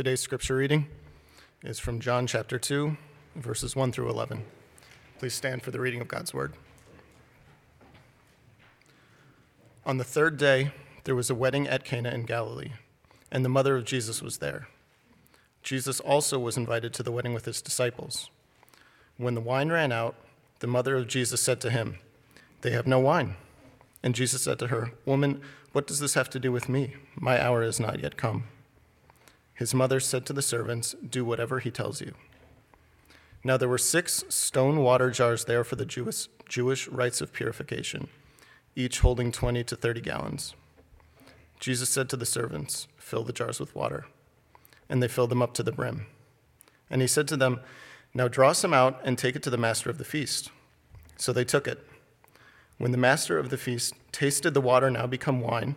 Today's scripture reading is from John chapter 2, verses 1 through 11. Please stand for the reading of God's word. On the third day, there was a wedding at Cana in Galilee, and the mother of Jesus was there. Jesus also was invited to the wedding with his disciples. When the wine ran out, the mother of Jesus said to him, They have no wine. And Jesus said to her, Woman, what does this have to do with me? My hour is not yet come. His mother said to the servants, Do whatever he tells you. Now there were six stone water jars there for the Jewish, Jewish rites of purification, each holding 20 to 30 gallons. Jesus said to the servants, Fill the jars with water. And they filled them up to the brim. And he said to them, Now draw some out and take it to the master of the feast. So they took it. When the master of the feast tasted the water now become wine,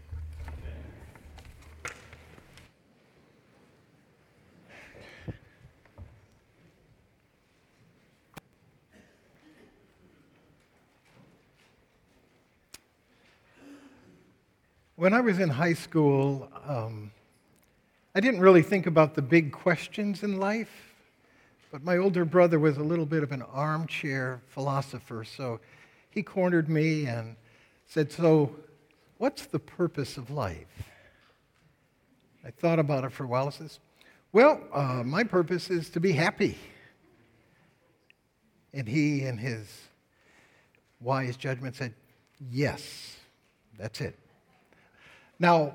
When I was in high school, um, I didn't really think about the big questions in life, but my older brother was a little bit of an armchair philosopher, so he cornered me and said, So, what's the purpose of life? I thought about it for a while. I says, Well, uh, my purpose is to be happy. And he, in his wise judgment, said, Yes, that's it. Now,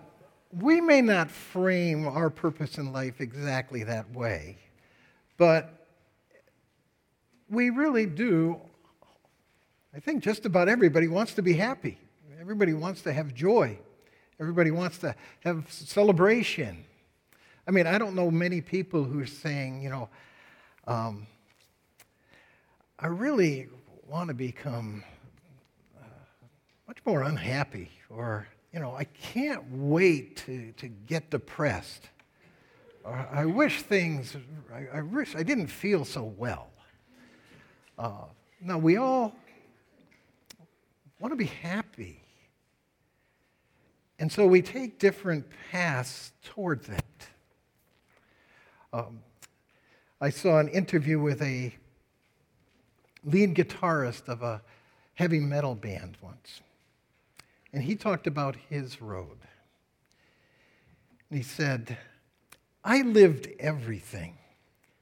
we may not frame our purpose in life exactly that way, but we really do. I think just about everybody wants to be happy. Everybody wants to have joy. Everybody wants to have celebration. I mean, I don't know many people who are saying, you know, um, I really want to become uh, much more unhappy or you know, I can't wait to, to get depressed. I wish things, I, I wish I didn't feel so well. Uh, now, we all want to be happy. And so we take different paths toward that. Um, I saw an interview with a lead guitarist of a heavy metal band once. And he talked about his road. And he said, I lived everything.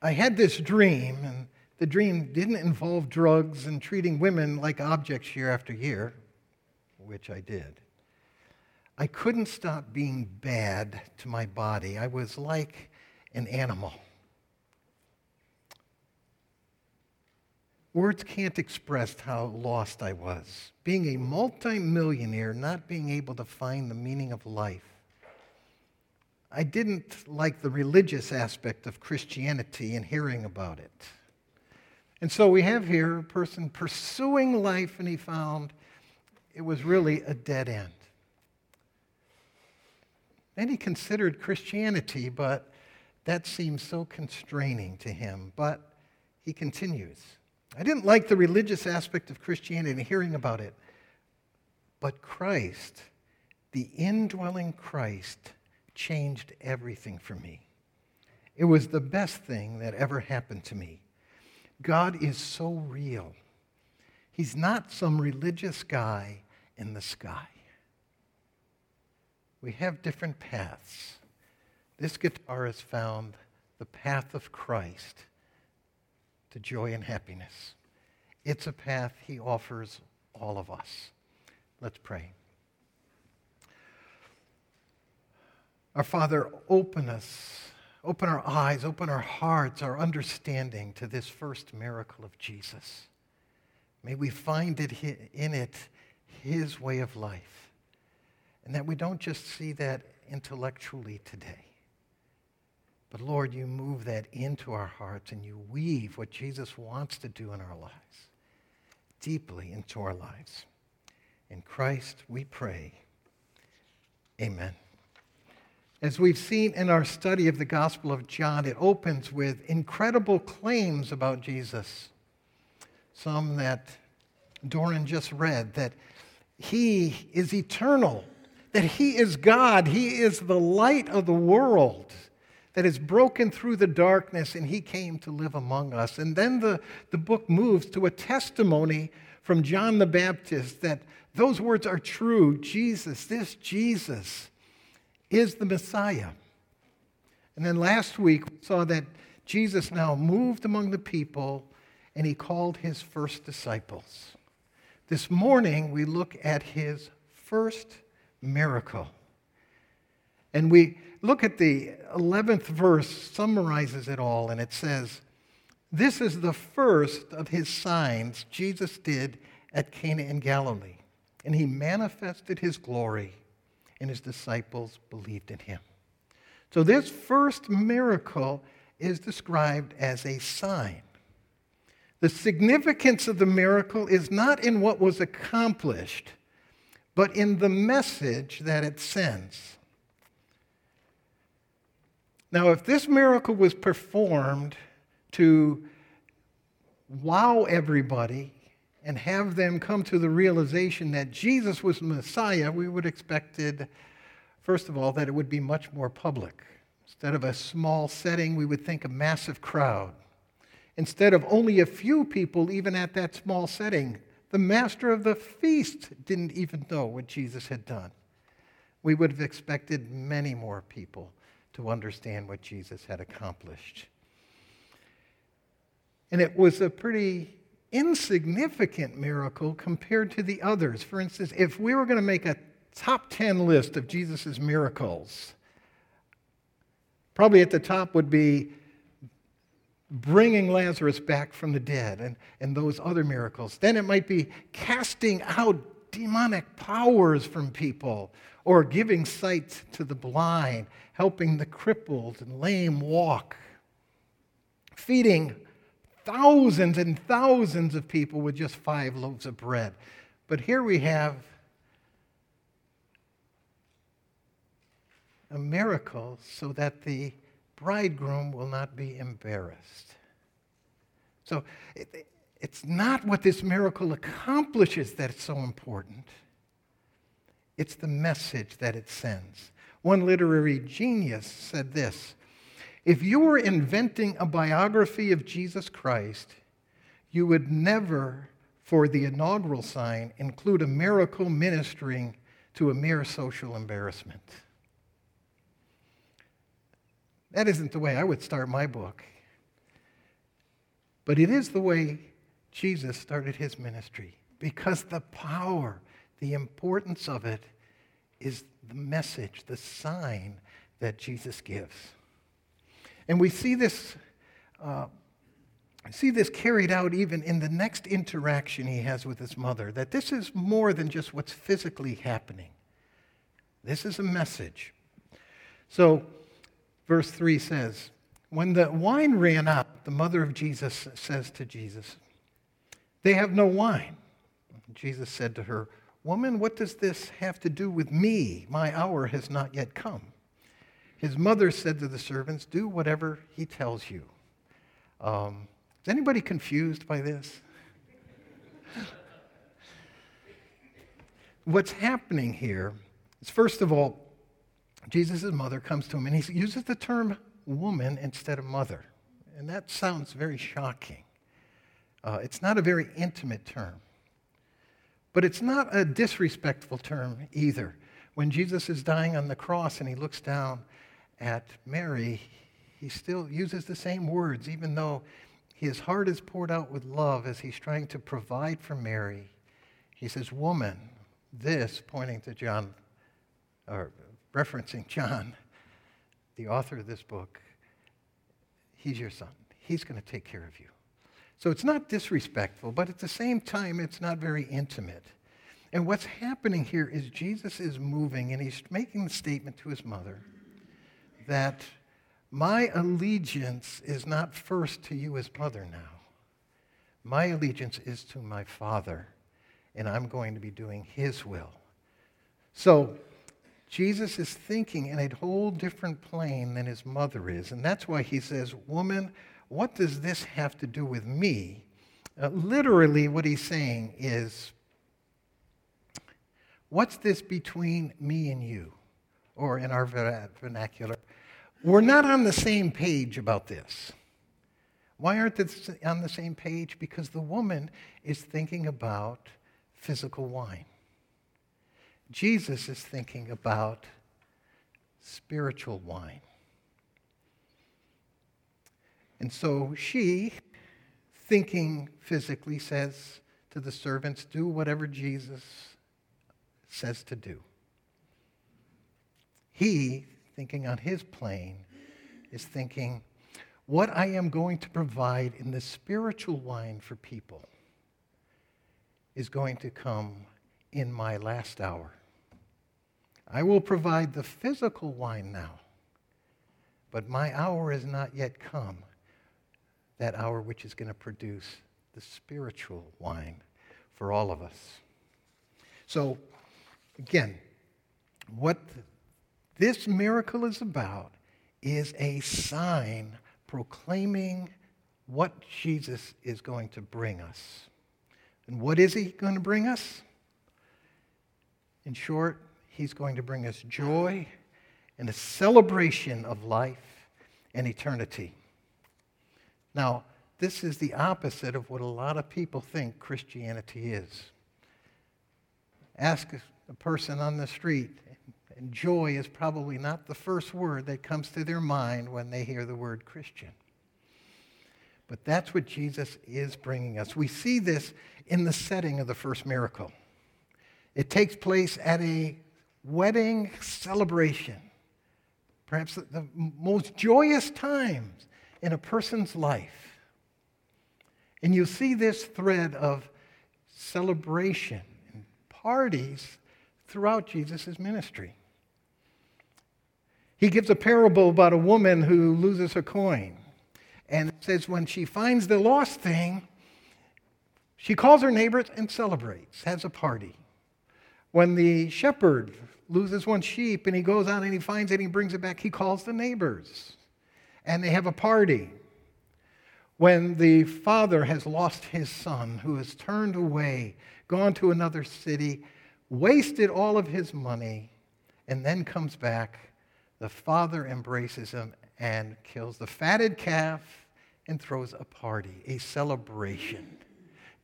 I had this dream, and the dream didn't involve drugs and treating women like objects year after year, which I did. I couldn't stop being bad to my body. I was like an animal. Words can't express how lost I was. Being a multimillionaire, not being able to find the meaning of life. I didn't like the religious aspect of Christianity and hearing about it. And so we have here a person pursuing life, and he found it was really a dead end. Then he considered Christianity, but that seemed so constraining to him. But he continues. I didn't like the religious aspect of Christianity and hearing about it. But Christ, the indwelling Christ, changed everything for me. It was the best thing that ever happened to me. God is so real. He's not some religious guy in the sky. We have different paths. This guitarist found the path of Christ to joy and happiness. It's a path he offers all of us. Let's pray. Our Father, open us, open our eyes, open our hearts, our understanding to this first miracle of Jesus. May we find it in it his way of life, and that we don't just see that intellectually today, But Lord, you move that into our hearts and you weave what Jesus wants to do in our lives deeply into our lives. In Christ we pray. Amen. As we've seen in our study of the Gospel of John, it opens with incredible claims about Jesus. Some that Doran just read that he is eternal, that he is God, he is the light of the world that has broken through the darkness and he came to live among us. And then the, the book moves to a testimony from John the Baptist that those words are true. Jesus, this Jesus, is the Messiah. And then last week we saw that Jesus now moved among the people and he called his first disciples. This morning we look at his first miracle. And we look at the 11th verse, summarizes it all, and it says, This is the first of his signs Jesus did at Cana in Galilee, and he manifested his glory, and his disciples believed in him. So, this first miracle is described as a sign. The significance of the miracle is not in what was accomplished, but in the message that it sends. Now, if this miracle was performed to wow everybody and have them come to the realization that Jesus was Messiah, we would expected, first of all, that it would be much more public. Instead of a small setting, we would think a massive crowd. Instead of only a few people, even at that small setting, the master of the feast didn't even know what Jesus had done. We would have expected many more people to understand what Jesus had accomplished. And it was a pretty insignificant miracle compared to the others. For instance, if we were going to make a top 10 list of Jesus' miracles, probably at the top would be bringing Lazarus back from the dead and, and those other miracles. Then it might be casting out demonic powers from people or giving sight to the blind, helping the crippled and lame walk, feeding thousands and thousands of people with just five loaves of bread. But here we have a miracle so that the bridegroom will not be embarrassed. So it, it's not what this miracle accomplishes that is so important, it's the message that it sends. One literary genius said this If you were inventing a biography of Jesus Christ, you would never, for the inaugural sign, include a miracle ministering to a mere social embarrassment. That isn't the way I would start my book. But it is the way Jesus started his ministry because the power, the importance of it is the message, the sign that Jesus gives. And we see this, uh, see this carried out even in the next interaction he has with his mother, that this is more than just what's physically happening. This is a message. So, verse 3 says, When the wine ran out, the mother of Jesus says to Jesus, They have no wine. Jesus said to her, Woman, what does this have to do with me? My hour has not yet come. His mother said to the servants, Do whatever he tells you. Um, is anybody confused by this? What's happening here is, first of all, Jesus' mother comes to him and he uses the term woman instead of mother. And that sounds very shocking. Uh, it's not a very intimate term. But it's not a disrespectful term either. When Jesus is dying on the cross and he looks down at Mary, he still uses the same words, even though his heart is poured out with love as he's trying to provide for Mary. He says, Woman, this, pointing to John, or referencing John, the author of this book, he's your son. He's going to take care of you. So it's not disrespectful, but at the same time, it's not very intimate. And what's happening here is Jesus is moving and he's making the statement to his mother that My allegiance is not first to you as mother now. My allegiance is to my Father, and I'm going to be doing His will. So, Jesus is thinking in a whole different plane than his mother is. And that's why he says, Woman, what does this have to do with me? Uh, literally, what he's saying is, What's this between me and you? Or in our vernacular, we're not on the same page about this. Why aren't they on the same page? Because the woman is thinking about physical wine. Jesus is thinking about spiritual wine. And so she, thinking physically, says to the servants, Do whatever Jesus says to do. He, thinking on his plane, is thinking, What I am going to provide in the spiritual wine for people is going to come in my last hour. I will provide the physical wine now, but my hour is not yet come, that hour which is going to produce the spiritual wine for all of us. So, again, what this miracle is about is a sign proclaiming what Jesus is going to bring us. And what is he going to bring us? In short, he's going to bring us joy and a celebration of life and eternity. Now, this is the opposite of what a lot of people think Christianity is. Ask a person on the street, and joy is probably not the first word that comes to their mind when they hear the word Christian. But that's what Jesus is bringing us. We see this in the setting of the first miracle. It takes place at a wedding celebration, perhaps the most joyous times in a person's life. And you see this thread of celebration and parties throughout Jesus' ministry. He gives a parable about a woman who loses a coin. And says when she finds the lost thing, she calls her neighbors and celebrates, has a party. When the shepherd loses one sheep and he goes out and he finds it and he brings it back, he calls the neighbors and they have a party. When the father has lost his son, who has turned away, gone to another city, wasted all of his money, and then comes back, the father embraces him and kills the fatted calf and throws a party, a celebration.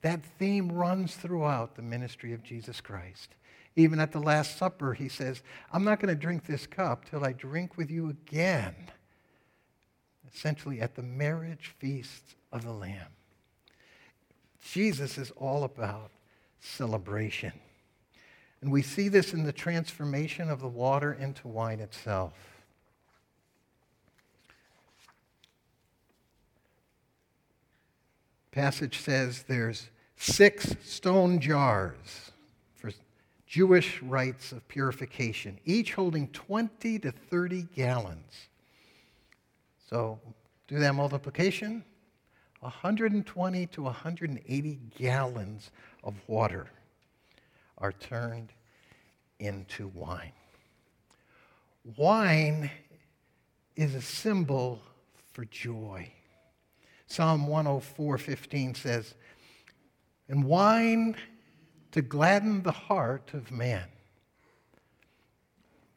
That theme runs throughout the ministry of Jesus Christ. Even at the Last Supper, he says, I'm not going to drink this cup till I drink with you again. Essentially, at the marriage feast of the Lamb. Jesus is all about celebration. And we see this in the transformation of the water into wine itself. Passage says there's six stone jars for Jewish rites of purification, each holding 20 to 30 gallons. So do that multiplication 120 to 180 gallons of water are turned into wine. Wine is a symbol for joy. Psalm 104:15 says, "And wine to gladden the heart of man.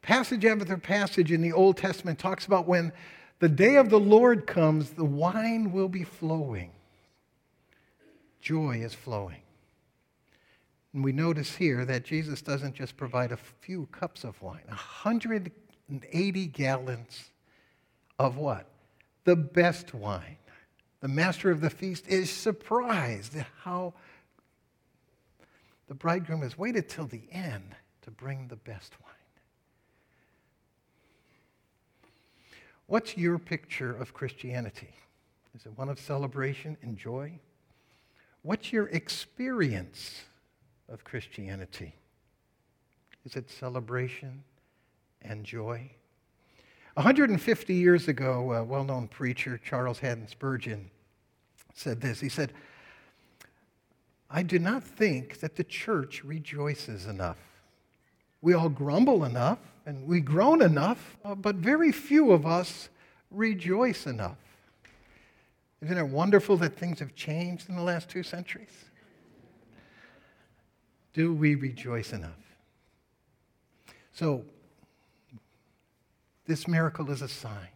Passage after passage in the Old Testament talks about when the day of the Lord comes, the wine will be flowing. Joy is flowing. And we notice here that Jesus doesn't just provide a few cups of wine, 180 gallons of what? The best wine. The master of the feast is surprised at how the bridegroom has waited till the end to bring the best wine. What's your picture of Christianity? Is it one of celebration and joy? What's your experience of Christianity? Is it celebration and joy? 150 years ago, a well known preacher, Charles Haddon Spurgeon, said this. He said, I do not think that the church rejoices enough. We all grumble enough and we groan enough, uh, but very few of us rejoice enough. Isn't it wonderful that things have changed in the last two centuries? Do we rejoice enough? So, this miracle is a sign.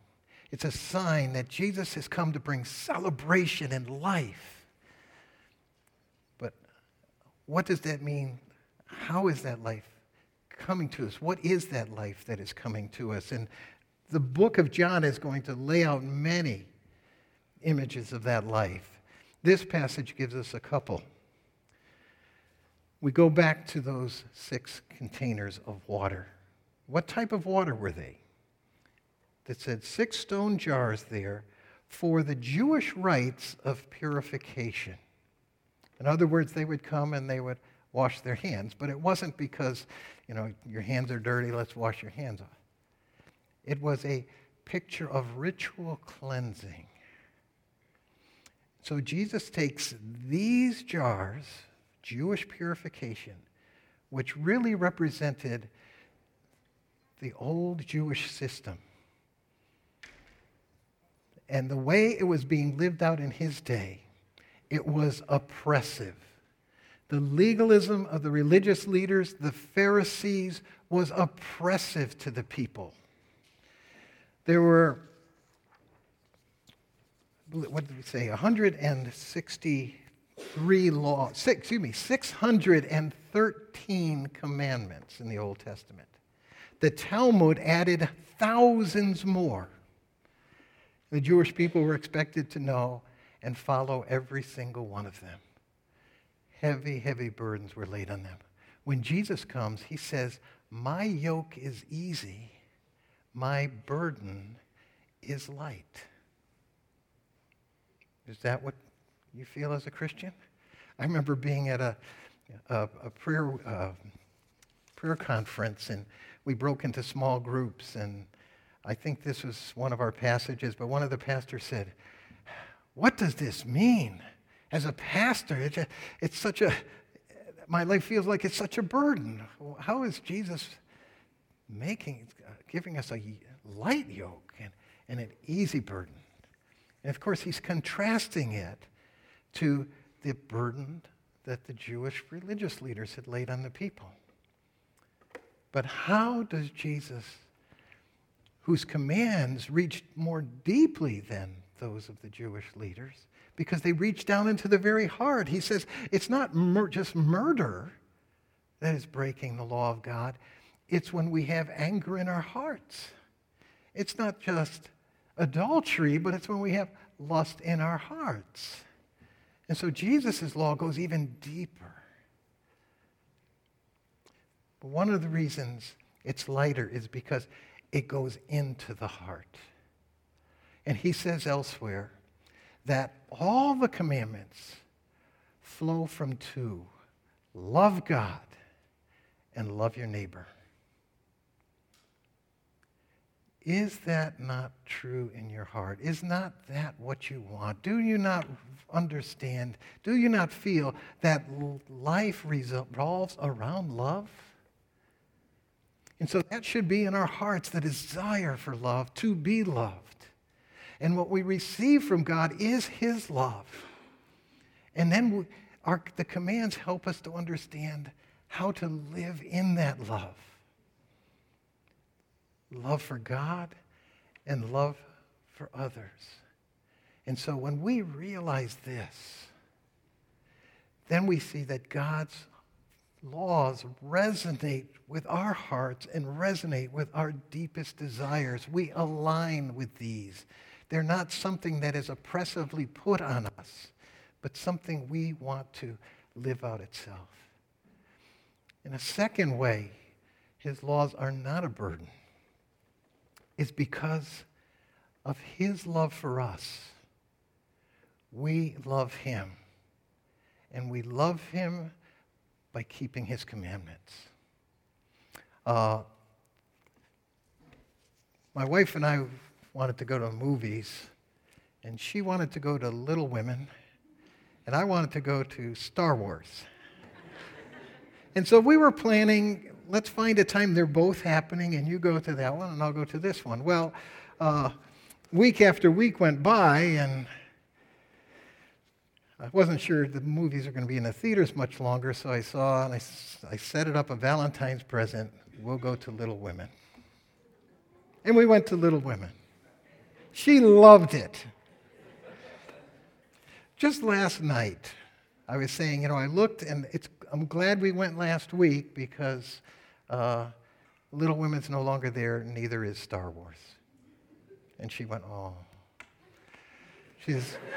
It's a sign that Jesus has come to bring celebration and life. But what does that mean? How is that life coming to us? What is that life that is coming to us? And the book of John is going to lay out many images of that life. This passage gives us a couple. We go back to those six containers of water. What type of water were they? That said six stone jars there for the Jewish rites of purification. In other words, they would come and they would wash their hands, but it wasn't because, you know, your hands are dirty, let's wash your hands off. It was a picture of ritual cleansing. So Jesus takes these jars, Jewish purification, which really represented the old Jewish system. And the way it was being lived out in his day, it was oppressive. The legalism of the religious leaders, the Pharisees, was oppressive to the people. There were, what did we say, 163 laws, six, excuse me, 613 commandments in the Old Testament. The Talmud added thousands more. The Jewish people were expected to know and follow every single one of them. Heavy, heavy burdens were laid on them. When Jesus comes, he says, My yoke is easy, my burden is light. Is that what you feel as a Christian? I remember being at a, a, a prayer, uh, prayer conference, and we broke into small groups, and I think this was one of our passages, but one of the pastors said, What does this mean? As a pastor, it's, a, it's such a, my life feels like it's such a burden. How is Jesus making, giving us a light yoke and, and an easy burden? And of course, he's contrasting it to the burden that the Jewish religious leaders had laid on the people. But how does Jesus, whose commands reached more deeply than those of the Jewish leaders, because they reach down into the very heart, he says it's not mur- just murder that is breaking the law of God, it's when we have anger in our hearts. It's not just adultery, but it's when we have lust in our hearts. And so Jesus' law goes even deeper. But one of the reasons it's lighter is because it goes into the heart. And he says elsewhere that all the commandments flow from two love God and love your neighbor. Is that not true in your heart? Is not that what you want? Do you not understand? Do you not feel that life revolves around love? And so that should be in our hearts the desire for love, to be loved. And what we receive from God is His love. And then we, our, the commands help us to understand how to live in that love love for God and love for others. And so when we realize this, then we see that God's laws resonate with our hearts and resonate with our deepest desires. We align with these. They're not something that is oppressively put on us, but something we want to live out itself. In a second way, his laws are not a burden. It's because of his love for us. We love him. And we love him by keeping his commandments. Uh, my wife and I wanted to go to movies, and she wanted to go to Little Women, and I wanted to go to Star Wars. and so we were planning, let's find a time they're both happening, and you go to that one, and I'll go to this one. Well, uh, week after week went by, and I wasn't sure the movies are going to be in the theaters much longer, so I saw and I, I set it up a Valentine's present. We'll go to Little Women. And we went to Little Women. She loved it. Just last night, I was saying, you know, I looked and I'm glad we went last week because uh, Little Women's no longer there, neither is Star Wars. And she went, oh. She's.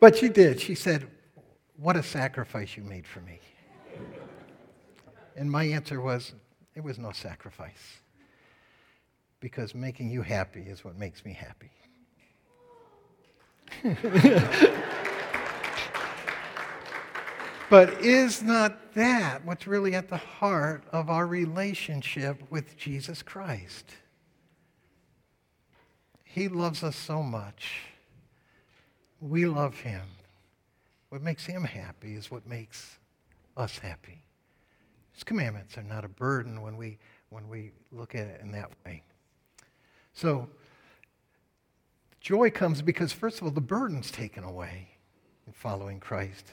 but she did. She said, What a sacrifice you made for me. And my answer was, It was no sacrifice. Because making you happy is what makes me happy. but is not that what's really at the heart of our relationship with Jesus Christ? He loves us so much. We love him. What makes him happy is what makes us happy. His commandments are not a burden when we, when we look at it in that way. So, joy comes because, first of all, the burden's taken away in following Christ.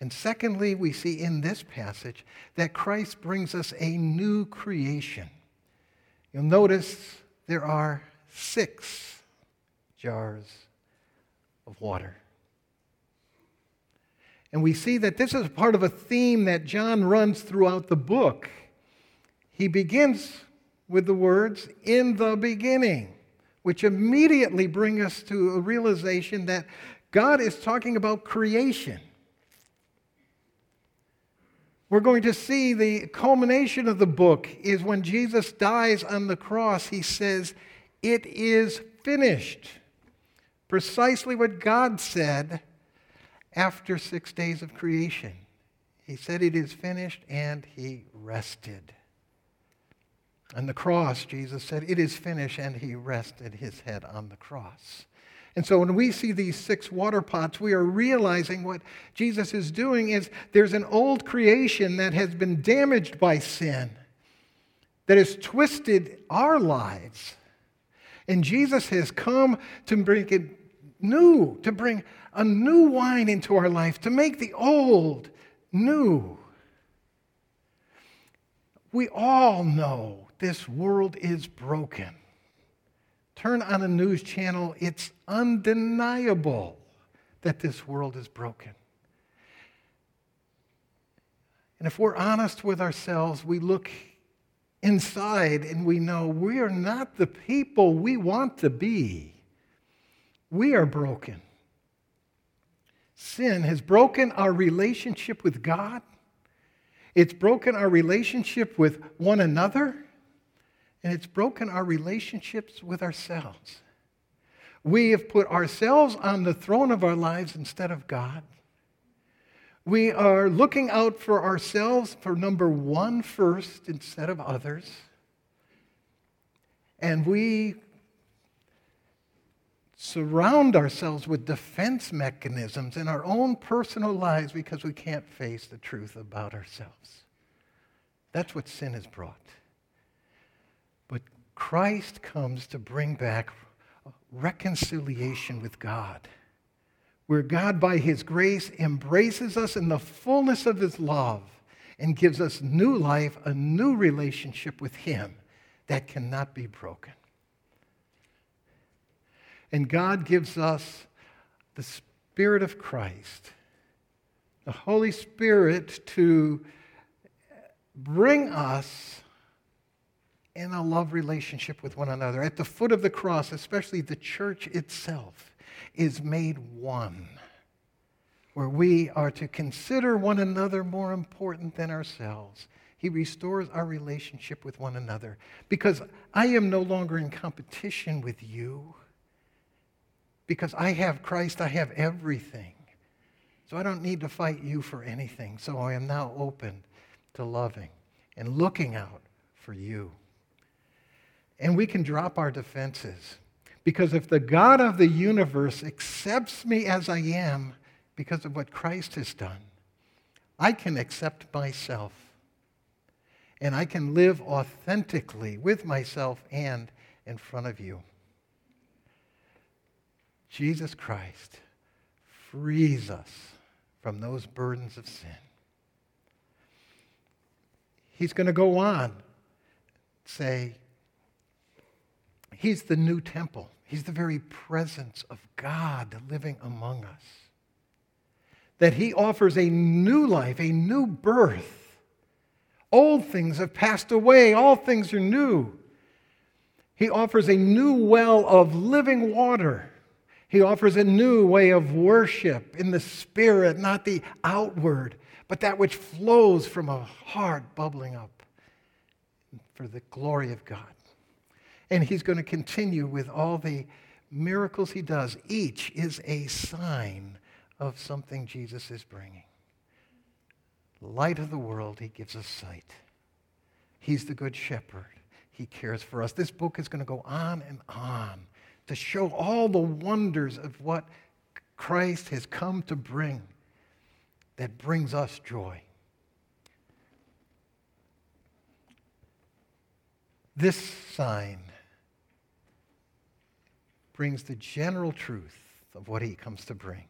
And secondly, we see in this passage that Christ brings us a new creation. You'll notice there are six jars of water. And we see that this is part of a theme that John runs throughout the book. He begins with the words, in the beginning, which immediately bring us to a realization that God is talking about creation. We're going to see the culmination of the book is when Jesus dies on the cross, he says, It is finished. Precisely what God said after six days of creation. He said, It is finished, and he rested. On the cross, Jesus said, It is finished, and he rested his head on the cross. And so when we see these six water pots, we are realizing what Jesus is doing is there's an old creation that has been damaged by sin, that has twisted our lives. And Jesus has come to bring it new, to bring a new wine into our life, to make the old new. We all know this world is broken. Turn on a news channel, it's undeniable that this world is broken. And if we're honest with ourselves, we look inside and we know we are not the people we want to be. We are broken. Sin has broken our relationship with God, it's broken our relationship with one another, and it's broken our relationships with ourselves. We have put ourselves on the throne of our lives instead of God. We are looking out for ourselves for number one first instead of others. And we surround ourselves with defense mechanisms in our own personal lives because we can't face the truth about ourselves. That's what sin has brought. But Christ comes to bring back reconciliation with God, where God, by His grace, embraces us in the fullness of His love and gives us new life, a new relationship with Him that cannot be broken. And God gives us the Spirit of Christ, the Holy Spirit to bring us in a love relationship with one another. At the foot of the cross, especially the church itself, is made one, where we are to consider one another more important than ourselves. He restores our relationship with one another because I am no longer in competition with you. Because I have Christ, I have everything. So I don't need to fight you for anything. So I am now open to loving and looking out for you. And we can drop our defenses because if the God of the universe accepts me as I am because of what Christ has done, I can accept myself. And I can live authentically with myself and in front of you. Jesus Christ frees us from those burdens of sin. He's going to go on, say, He's the new temple. He's the very presence of God living among us. That He offers a new life, a new birth. Old things have passed away, all things are new. He offers a new well of living water. He offers a new way of worship in the spirit, not the outward, but that which flows from a heart bubbling up for the glory of God. And he's going to continue with all the miracles he does. Each is a sign of something Jesus is bringing. Light of the world, he gives us sight. He's the good shepherd. He cares for us. This book is going to go on and on to show all the wonders of what Christ has come to bring that brings us joy. This sign brings the general truth of what he comes to bring.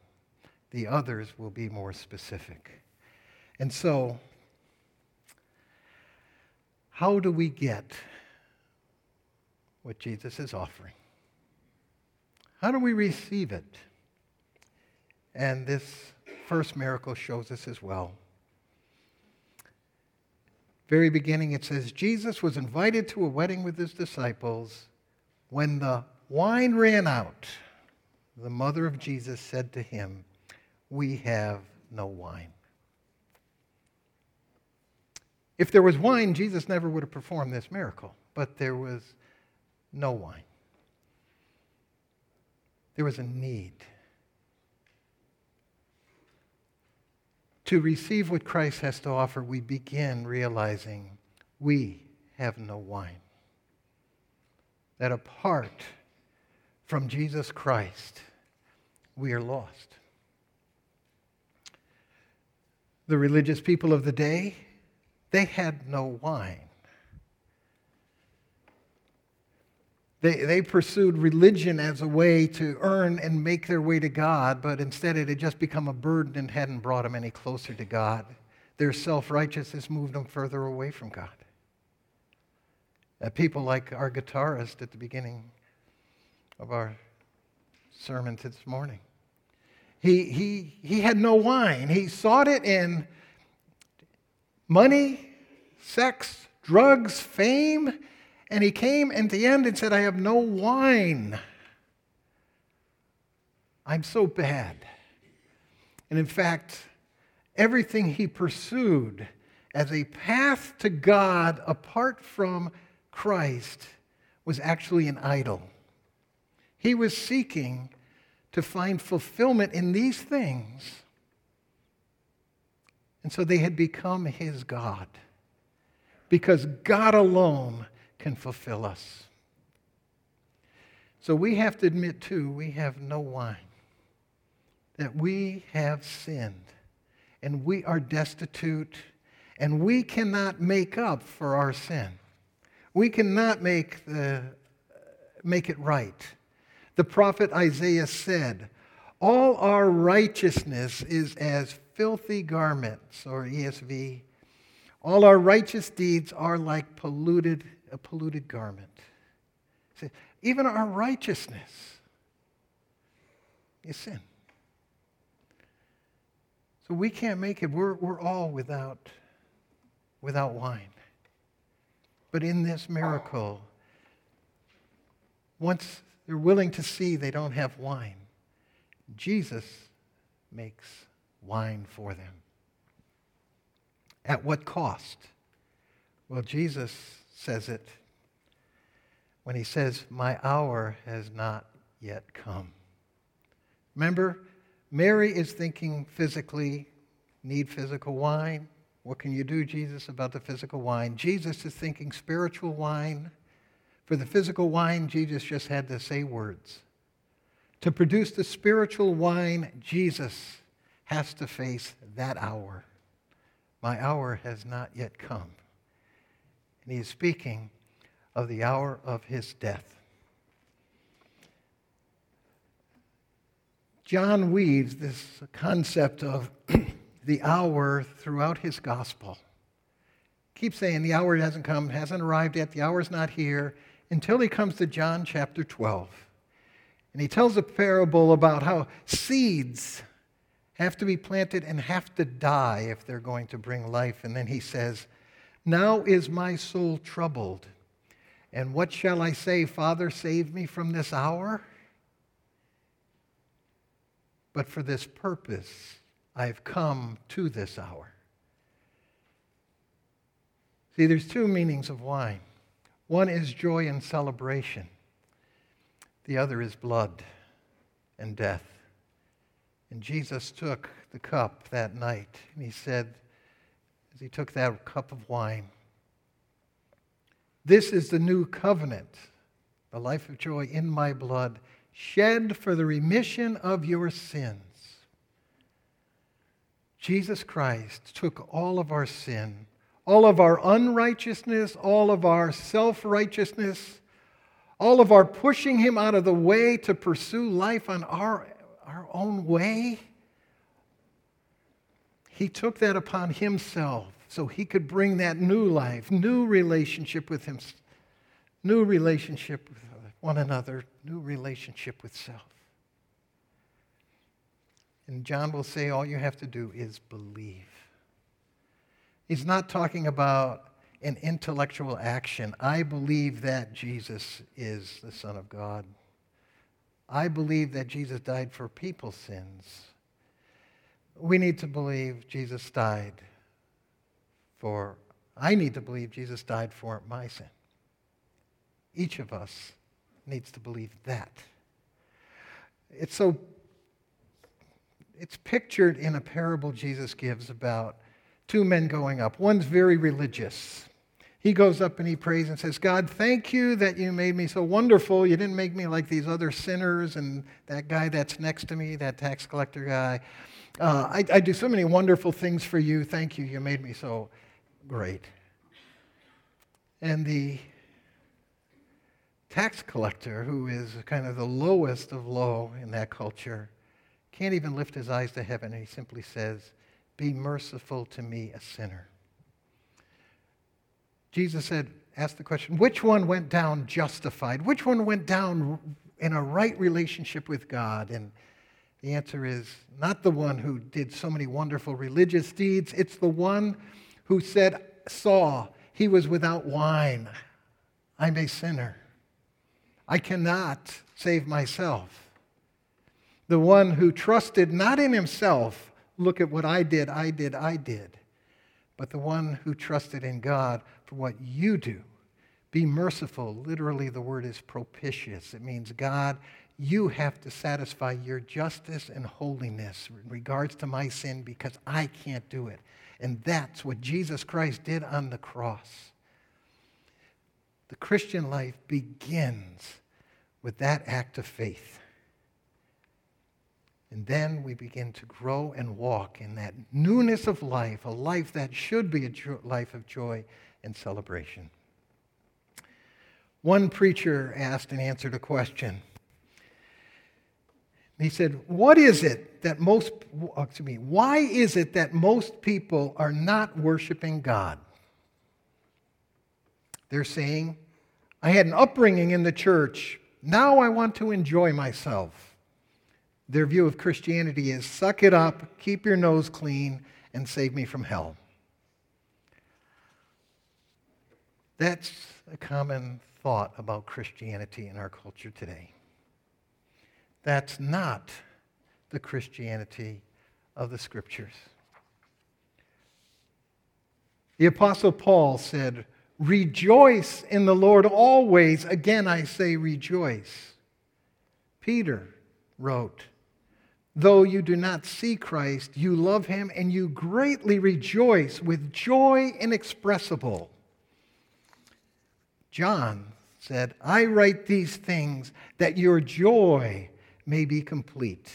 The others will be more specific. And so, how do we get what Jesus is offering? How do we receive it? And this first miracle shows us as well. Very beginning, it says Jesus was invited to a wedding with his disciples. When the wine ran out, the mother of Jesus said to him, We have no wine. If there was wine, Jesus never would have performed this miracle, but there was no wine. There was a need. To receive what Christ has to offer, we begin realizing we have no wine. That apart from Jesus Christ, we are lost. The religious people of the day, they had no wine. They, they pursued religion as a way to earn and make their way to God, but instead it had just become a burden and hadn't brought them any closer to God. Their self righteousness moved them further away from God. Uh, people like our guitarist at the beginning of our sermon this morning. He, he, he had no wine. He sought it in money, sex, drugs, fame and he came at the end and said, I have no wine. I'm so bad. And in fact, everything he pursued as a path to God apart from Christ was actually an idol. He was seeking to find fulfillment in these things. And so they had become his God. Because God alone can fulfill us. So we have to admit, too, we have no wine, that we have sinned, and we are destitute, and we cannot make up for our sin. We cannot make, the, make it right. The prophet Isaiah said, All our righteousness is as filthy garments, or ESV. All our righteous deeds are like polluted a polluted garment. See, even our righteousness is sin. So we can't make it. We're, we're all without, without wine. But in this miracle, once they're willing to see they don't have wine, Jesus makes wine for them. At what cost? Well, Jesus says it when he says, My hour has not yet come. Remember, Mary is thinking physically, need physical wine. What can you do, Jesus, about the physical wine? Jesus is thinking spiritual wine. For the physical wine, Jesus just had to say words. To produce the spiritual wine, Jesus has to face that hour. My hour has not yet come. And he is speaking of the hour of his death. John weaves this concept of the hour throughout his gospel. Keep saying the hour hasn't come, hasn't arrived yet, the hour's not here, until he comes to John chapter 12. And he tells a parable about how seeds have to be planted and have to die if they're going to bring life. And then he says, Now is my soul troubled. And what shall I say? Father, save me from this hour? But for this purpose, I've come to this hour. See, there's two meanings of wine. One is joy and celebration. The other is blood and death. And Jesus took the cup that night, and he said, he took that cup of wine, This is the new covenant, the life of joy in my blood, shed for the remission of your sins. Jesus Christ took all of our sin, all of our unrighteousness, all of our self righteousness, all of our pushing him out of the way to pursue life on our our own way. He took that upon himself so he could bring that new life, new relationship with him, new relationship with one another, new relationship with self. And John will say all you have to do is believe. He's not talking about an intellectual action. I believe that Jesus is the Son of God. I believe that Jesus died for people's sins. We need to believe Jesus died for, I need to believe Jesus died for my sin. Each of us needs to believe that. It's so, it's pictured in a parable Jesus gives about two men going up. One's very religious he goes up and he prays and says, God, thank you that you made me so wonderful. You didn't make me like these other sinners and that guy that's next to me, that tax collector guy. Uh, I, I do so many wonderful things for you. Thank you. You made me so great. And the tax collector, who is kind of the lowest of low in that culture, can't even lift his eyes to heaven. He simply says, Be merciful to me, a sinner. Jesus said, asked the question, which one went down justified? Which one went down in a right relationship with God? And the answer is not the one who did so many wonderful religious deeds. It's the one who said, saw he was without wine. I'm a sinner. I cannot save myself. The one who trusted not in himself, look at what I did, I did, I did, but the one who trusted in God what you do. Be merciful. Literally, the word is propitious. It means, God, you have to satisfy your justice and holiness in regards to my sin because I can't do it. And that's what Jesus Christ did on the cross. The Christian life begins with that act of faith. And then we begin to grow and walk in that newness of life, a life that should be a life of joy and celebration. One preacher asked and answered a question. He said, What is it that most, excuse me, why is it that most people are not worshiping God? They're saying, I had an upbringing in the church. Now I want to enjoy myself. Their view of Christianity is suck it up, keep your nose clean, and save me from hell. That's a common thought about Christianity in our culture today. That's not the Christianity of the Scriptures. The Apostle Paul said, Rejoice in the Lord always. Again, I say rejoice. Peter wrote, Though you do not see Christ, you love him and you greatly rejoice with joy inexpressible. John said, I write these things that your joy may be complete.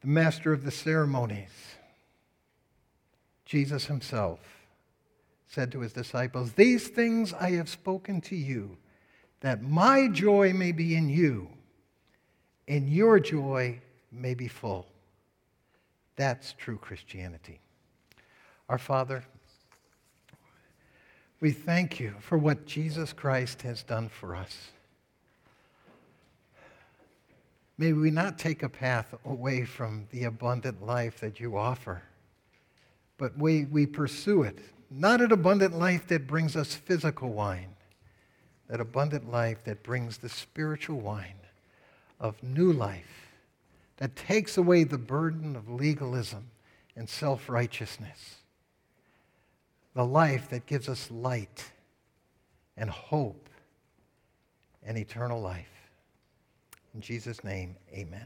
The master of the ceremonies, Jesus himself, said to his disciples, These things I have spoken to you, that my joy may be in you, and your joy may be full. That's true Christianity. Our Father, we thank you for what Jesus Christ has done for us. May we not take a path away from the abundant life that you offer, but we, we pursue it. Not an abundant life that brings us physical wine, that abundant life that brings the spiritual wine of new life, that takes away the burden of legalism and self righteousness, the life that gives us light and hope and eternal life. In Jesus' name, amen.